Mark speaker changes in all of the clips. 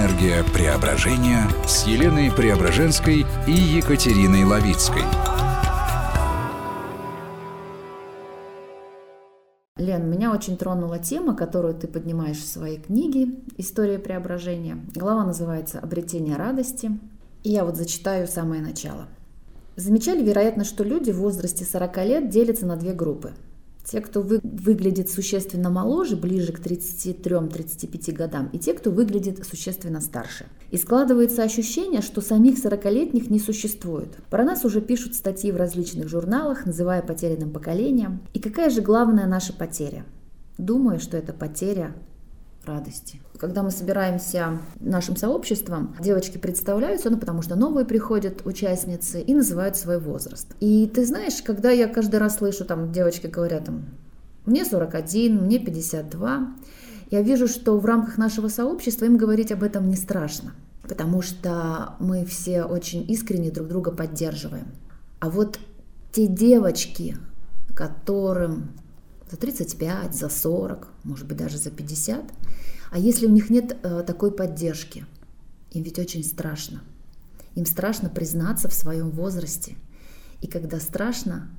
Speaker 1: Энергия преображения с Еленой Преображенской и Екатериной Лавицкой.
Speaker 2: Лен, меня очень тронула тема, которую ты поднимаешь в своей книге «История преображения». Глава называется «Обретение радости». И я вот зачитаю самое начало. Замечали, вероятно, что люди в возрасте 40 лет делятся на две группы – те, кто вы, выглядит существенно моложе, ближе к 33-35 годам, и те, кто выглядит существенно старше. И складывается ощущение, что самих 40-летних не существует. Про нас уже пишут статьи в различных журналах, называя потерянным поколением. И какая же главная наша потеря? Думаю, что это потеря радости. Когда мы собираемся нашим сообществом, девочки представляются, ну потому что новые приходят участницы и называют свой возраст. И ты знаешь, когда я каждый раз слышу, там девочки говорят, там, мне 41, мне 52, я вижу, что в рамках нашего сообщества им говорить об этом не страшно, потому что мы все очень искренне друг друга поддерживаем. А вот те девочки, которым за 35, за 40, может быть даже за 50. А если у них нет э, такой поддержки, им ведь очень страшно. Им страшно признаться в своем возрасте. И когда страшно,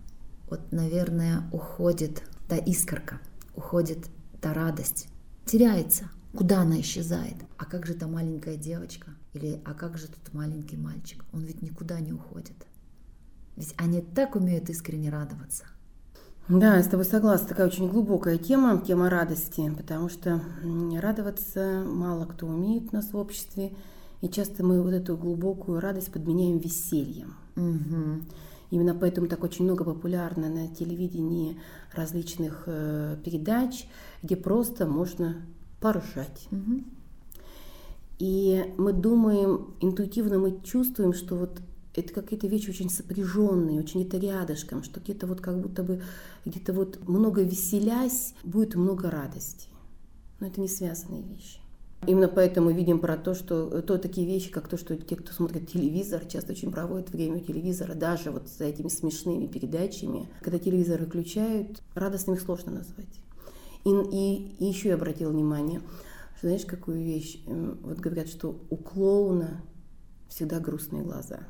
Speaker 2: вот, наверное, уходит та искорка, уходит та радость, теряется. Куда она исчезает? А как же та маленькая девочка? Или а как же тот маленький мальчик? Он ведь никуда не уходит. Ведь они так умеют искренне радоваться –
Speaker 3: да, я с тобой согласна. Такая очень глубокая тема, тема радости, потому что радоваться мало кто умеет у нас в обществе, и часто мы вот эту глубокую радость подменяем весельем. Угу. Именно поэтому так очень много популярно на телевидении различных э, передач, где просто можно поржать. Угу. И мы думаем, интуитивно мы чувствуем, что вот это какие-то вещи очень сопряженные, очень это рядышком, что где-то вот как будто бы где-то вот много веселясь, будет много радости. Но это не связанные вещи. Именно поэтому видим про то, что то такие вещи, как то, что те, кто смотрит телевизор, часто очень проводят время у телевизора, даже вот за этими смешными передачами. Когда телевизор выключают, радостным сложно назвать. И, и, и еще я обратила внимание, что знаешь, какую вещь? Вот говорят, что у клоуна всегда грустные глаза.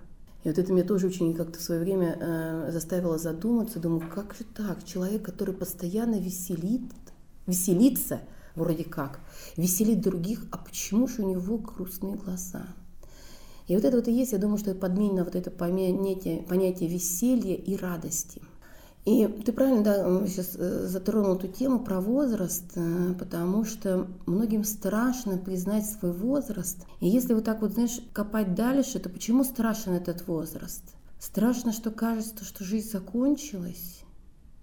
Speaker 3: И вот это меня тоже очень как-то в свое время э, заставило задуматься. Думаю, как же так? Человек, который постоянно веселит, веселится, вроде как, веселит других, а почему же у него грустные глаза? И вот это вот и есть, я думаю, что подмена вот это понятие, понятие веселья и радости – и ты правильно да, сейчас э, затронул эту тему про возраст, э, потому что многим страшно признать свой возраст. И если вот так вот, знаешь, копать дальше, то почему страшен этот возраст? Страшно, что кажется, что жизнь закончилась,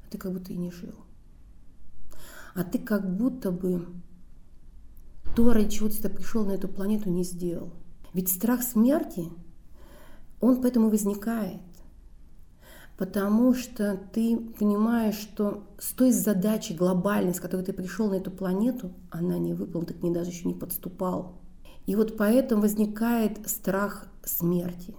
Speaker 3: а ты как будто и не жил. А ты как будто бы то, ради чего ты пришел на эту планету, не сделал. Ведь страх смерти, он поэтому возникает потому что ты понимаешь, что с той задачей глобальной, с которой ты пришел на эту планету, она не выполнена, ты к ней даже еще не подступал. И вот поэтому возникает страх смерти,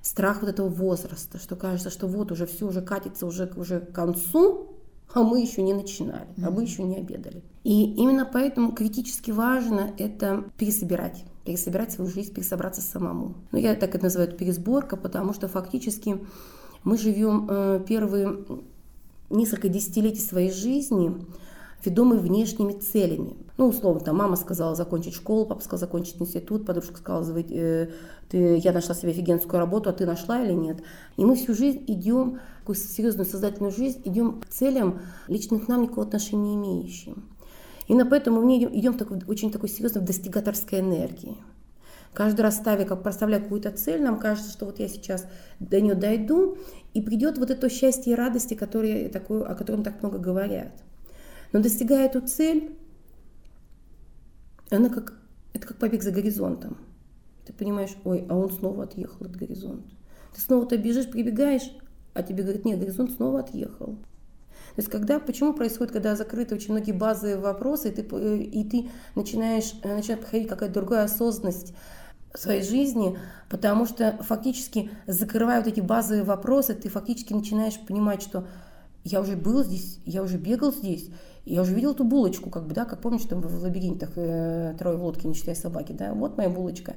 Speaker 3: страх вот этого возраста, что кажется, что вот уже все уже катится уже, уже к концу, а мы еще не начинали, а мы еще не обедали. И именно поэтому критически важно это пересобирать пересобирать свою жизнь, пересобраться самому. Ну, я так это называю пересборка, потому что фактически мы живем э, первые несколько десятилетий своей жизни ведомы внешними целями. Ну, условно, там мама сказала закончить школу, папа сказал закончить институт, подружка сказала, э, ты, я нашла себе офигенскую работу, а ты нашла или нет. И мы всю жизнь идем, такую серьезную создательную жизнь, идем к целям, лично к нам никакого отношения не имеющим. Именно поэтому мы идем в такой, очень такой серьезной достигаторской энергии. Каждый раз ставя, как проставляя какую-то цель, нам кажется, что вот я сейчас до нее дойду, и придет вот это счастье и радости, которые, такое, о котором так много говорят. Но достигая эту цель, она как, это как побег за горизонтом. Ты понимаешь, ой, а он снова отъехал от горизонта. Ты снова-то бежишь, прибегаешь, а тебе говорят, нет, горизонт снова отъехал. То есть когда, почему происходит, когда закрыты очень многие базовые вопросы, и ты, и ты начинаешь, начинает приходить какая-то другая осознанность своей жизни, потому что фактически закрывая вот эти базовые вопросы, ты фактически начинаешь понимать, что я уже был здесь, я уже бегал здесь, Я уже видела эту булочку, как бы, да, как помнишь, там в лабиринтах э, трое в лодке, не считая собаки, да, вот моя булочка.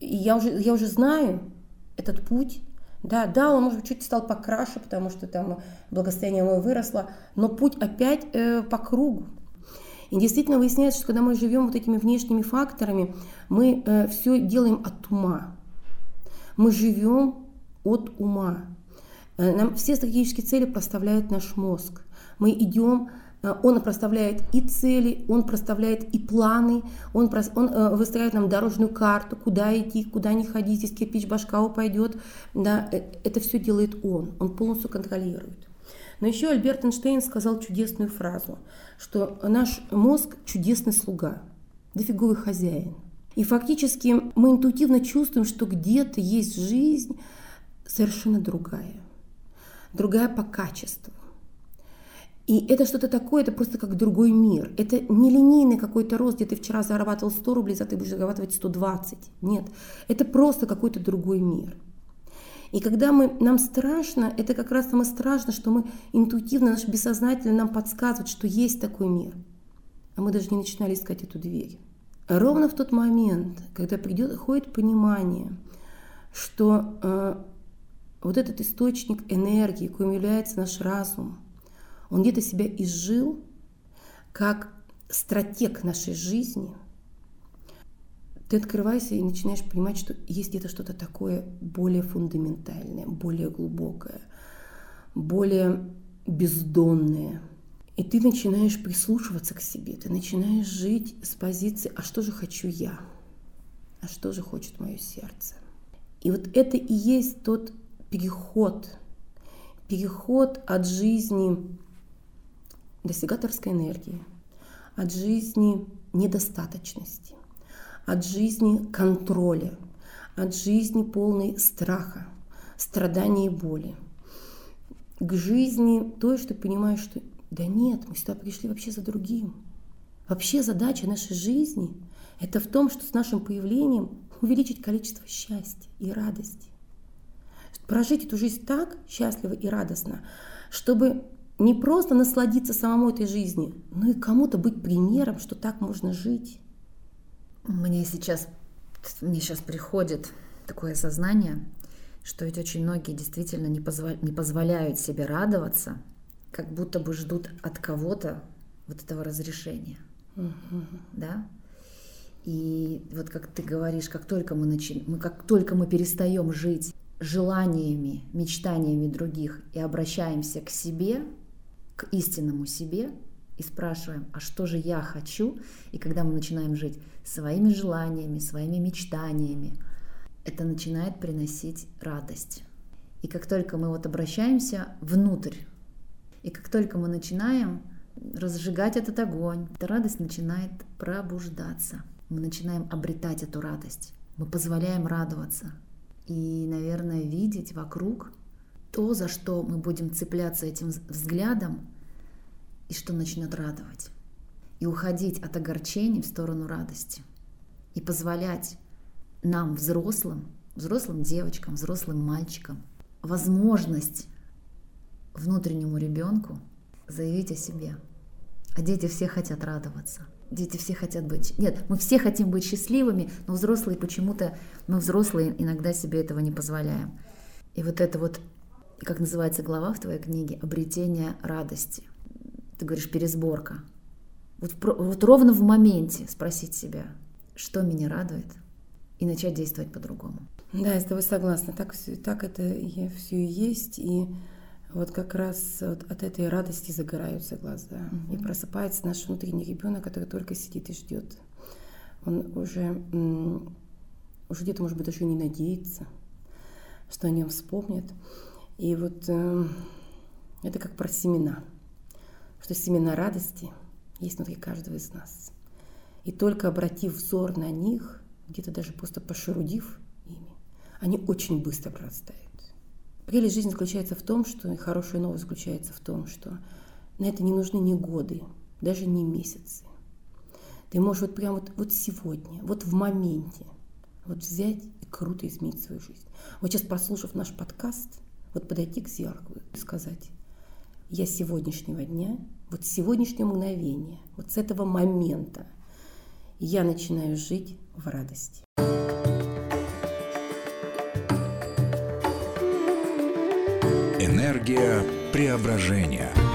Speaker 3: И я уже, я уже знаю этот путь, да, да, он, может быть, чуть стал покраше, потому что там благосостояние мое выросло, но путь опять э, по кругу. И действительно выясняется, что когда мы живем вот этими внешними факторами, мы э, все делаем от ума. Мы живем от ума. Э, нам все стратегические цели проставляет наш мозг. Мы идем он проставляет и цели, он проставляет и планы, он, он э, выстраивает нам дорожную карту, куда идти, куда не ходить, если кирпич башка упадет. Да, э, это все делает он, он полностью контролирует. Но еще Альберт Эйнштейн сказал чудесную фразу, что наш мозг чудесный слуга, дофиговый хозяин. И фактически мы интуитивно чувствуем, что где-то есть жизнь совершенно другая, другая по качеству и это что-то такое, это просто как другой мир. Это не линейный какой-то рост, где ты вчера зарабатывал 100 рублей, за ты будешь зарабатывать 120. Нет, это просто какой-то другой мир. И когда мы, нам страшно, это как раз самое страшно, что мы интуитивно, наш бессознательно нам подсказывает, что есть такой мир. А мы даже не начинали искать эту дверь. Ровно в тот момент, когда придет, ходит понимание, что э, вот этот источник энергии, коим является наш разум – он где-то себя изжил как стратег нашей жизни. Ты открываешься и начинаешь понимать, что есть где-то что-то такое более фундаментальное, более глубокое, более бездонное. И ты начинаешь прислушиваться к себе, ты начинаешь жить с позиции «а что же хочу я?», «а что же хочет мое сердце?». И вот это и есть тот переход, переход от жизни достигаторской энергии, от жизни недостаточности, от жизни контроля, от жизни полной страха, страдания и боли, к жизни той, что понимаешь, что да нет, мы сюда пришли вообще за другим. Вообще задача нашей жизни – это в том, что с нашим появлением увеличить количество счастья и радости. Прожить эту жизнь так счастливо и радостно, чтобы не просто насладиться самому этой жизнью, но и кому-то быть примером, что так можно жить.
Speaker 2: Мне сейчас, мне сейчас приходит такое сознание, что ведь очень многие действительно не, позволя, не позволяют себе радоваться, как будто бы ждут от кого-то вот этого разрешения. Угу. Да? И вот как ты говоришь, как только мы, начи... мы, как только мы перестаем жить желаниями, мечтаниями других и обращаемся к себе, к истинному себе и спрашиваем, а что же я хочу? И когда мы начинаем жить своими желаниями, своими мечтаниями, это начинает приносить радость. И как только мы вот обращаемся внутрь, и как только мы начинаем разжигать этот огонь, эта радость начинает пробуждаться. Мы начинаем обретать эту радость. Мы позволяем радоваться. И, наверное, видеть вокруг то, за что мы будем цепляться этим взглядом, и что начнет радовать. И уходить от огорчений в сторону радости. И позволять нам, взрослым, взрослым девочкам, взрослым мальчикам, возможность внутреннему ребенку заявить о себе. А дети все хотят радоваться. Дети все хотят быть... Нет, мы все хотим быть счастливыми, но взрослые почему-то... Мы взрослые иногда себе этого не позволяем. И вот это вот как называется глава в твоей книге, обретение радости. Ты говоришь пересборка. Вот, вот ровно в моменте спросить себя, что меня радует, и начать действовать по-другому.
Speaker 3: Да, я с тобой согласна. Так, так это и все и есть. И вот как раз вот от этой радости загораются глаза. Угу. И просыпается наш внутренний ребенок, который только сидит и ждет. Он уже, уже где-то, может быть, даже не надеется, что о нем вспомнят. И вот э, это как про семена, что семена радости есть внутри каждого из нас. И только обратив взор на них, где-то даже просто пошерудив ими, они очень быстро прорастают. Прелесть жизни заключается в том, что, и хорошая новость заключается в том, что на это не нужны ни годы, даже не месяцы. Ты можешь вот прямо вот, вот сегодня, вот в моменте, вот взять и круто изменить свою жизнь. Вот сейчас, прослушав наш подкаст, вот подойти к зеркалу и сказать, я сегодняшнего дня, вот с сегодняшнего мгновения, вот с этого момента я начинаю жить в радости.
Speaker 1: Энергия преображения –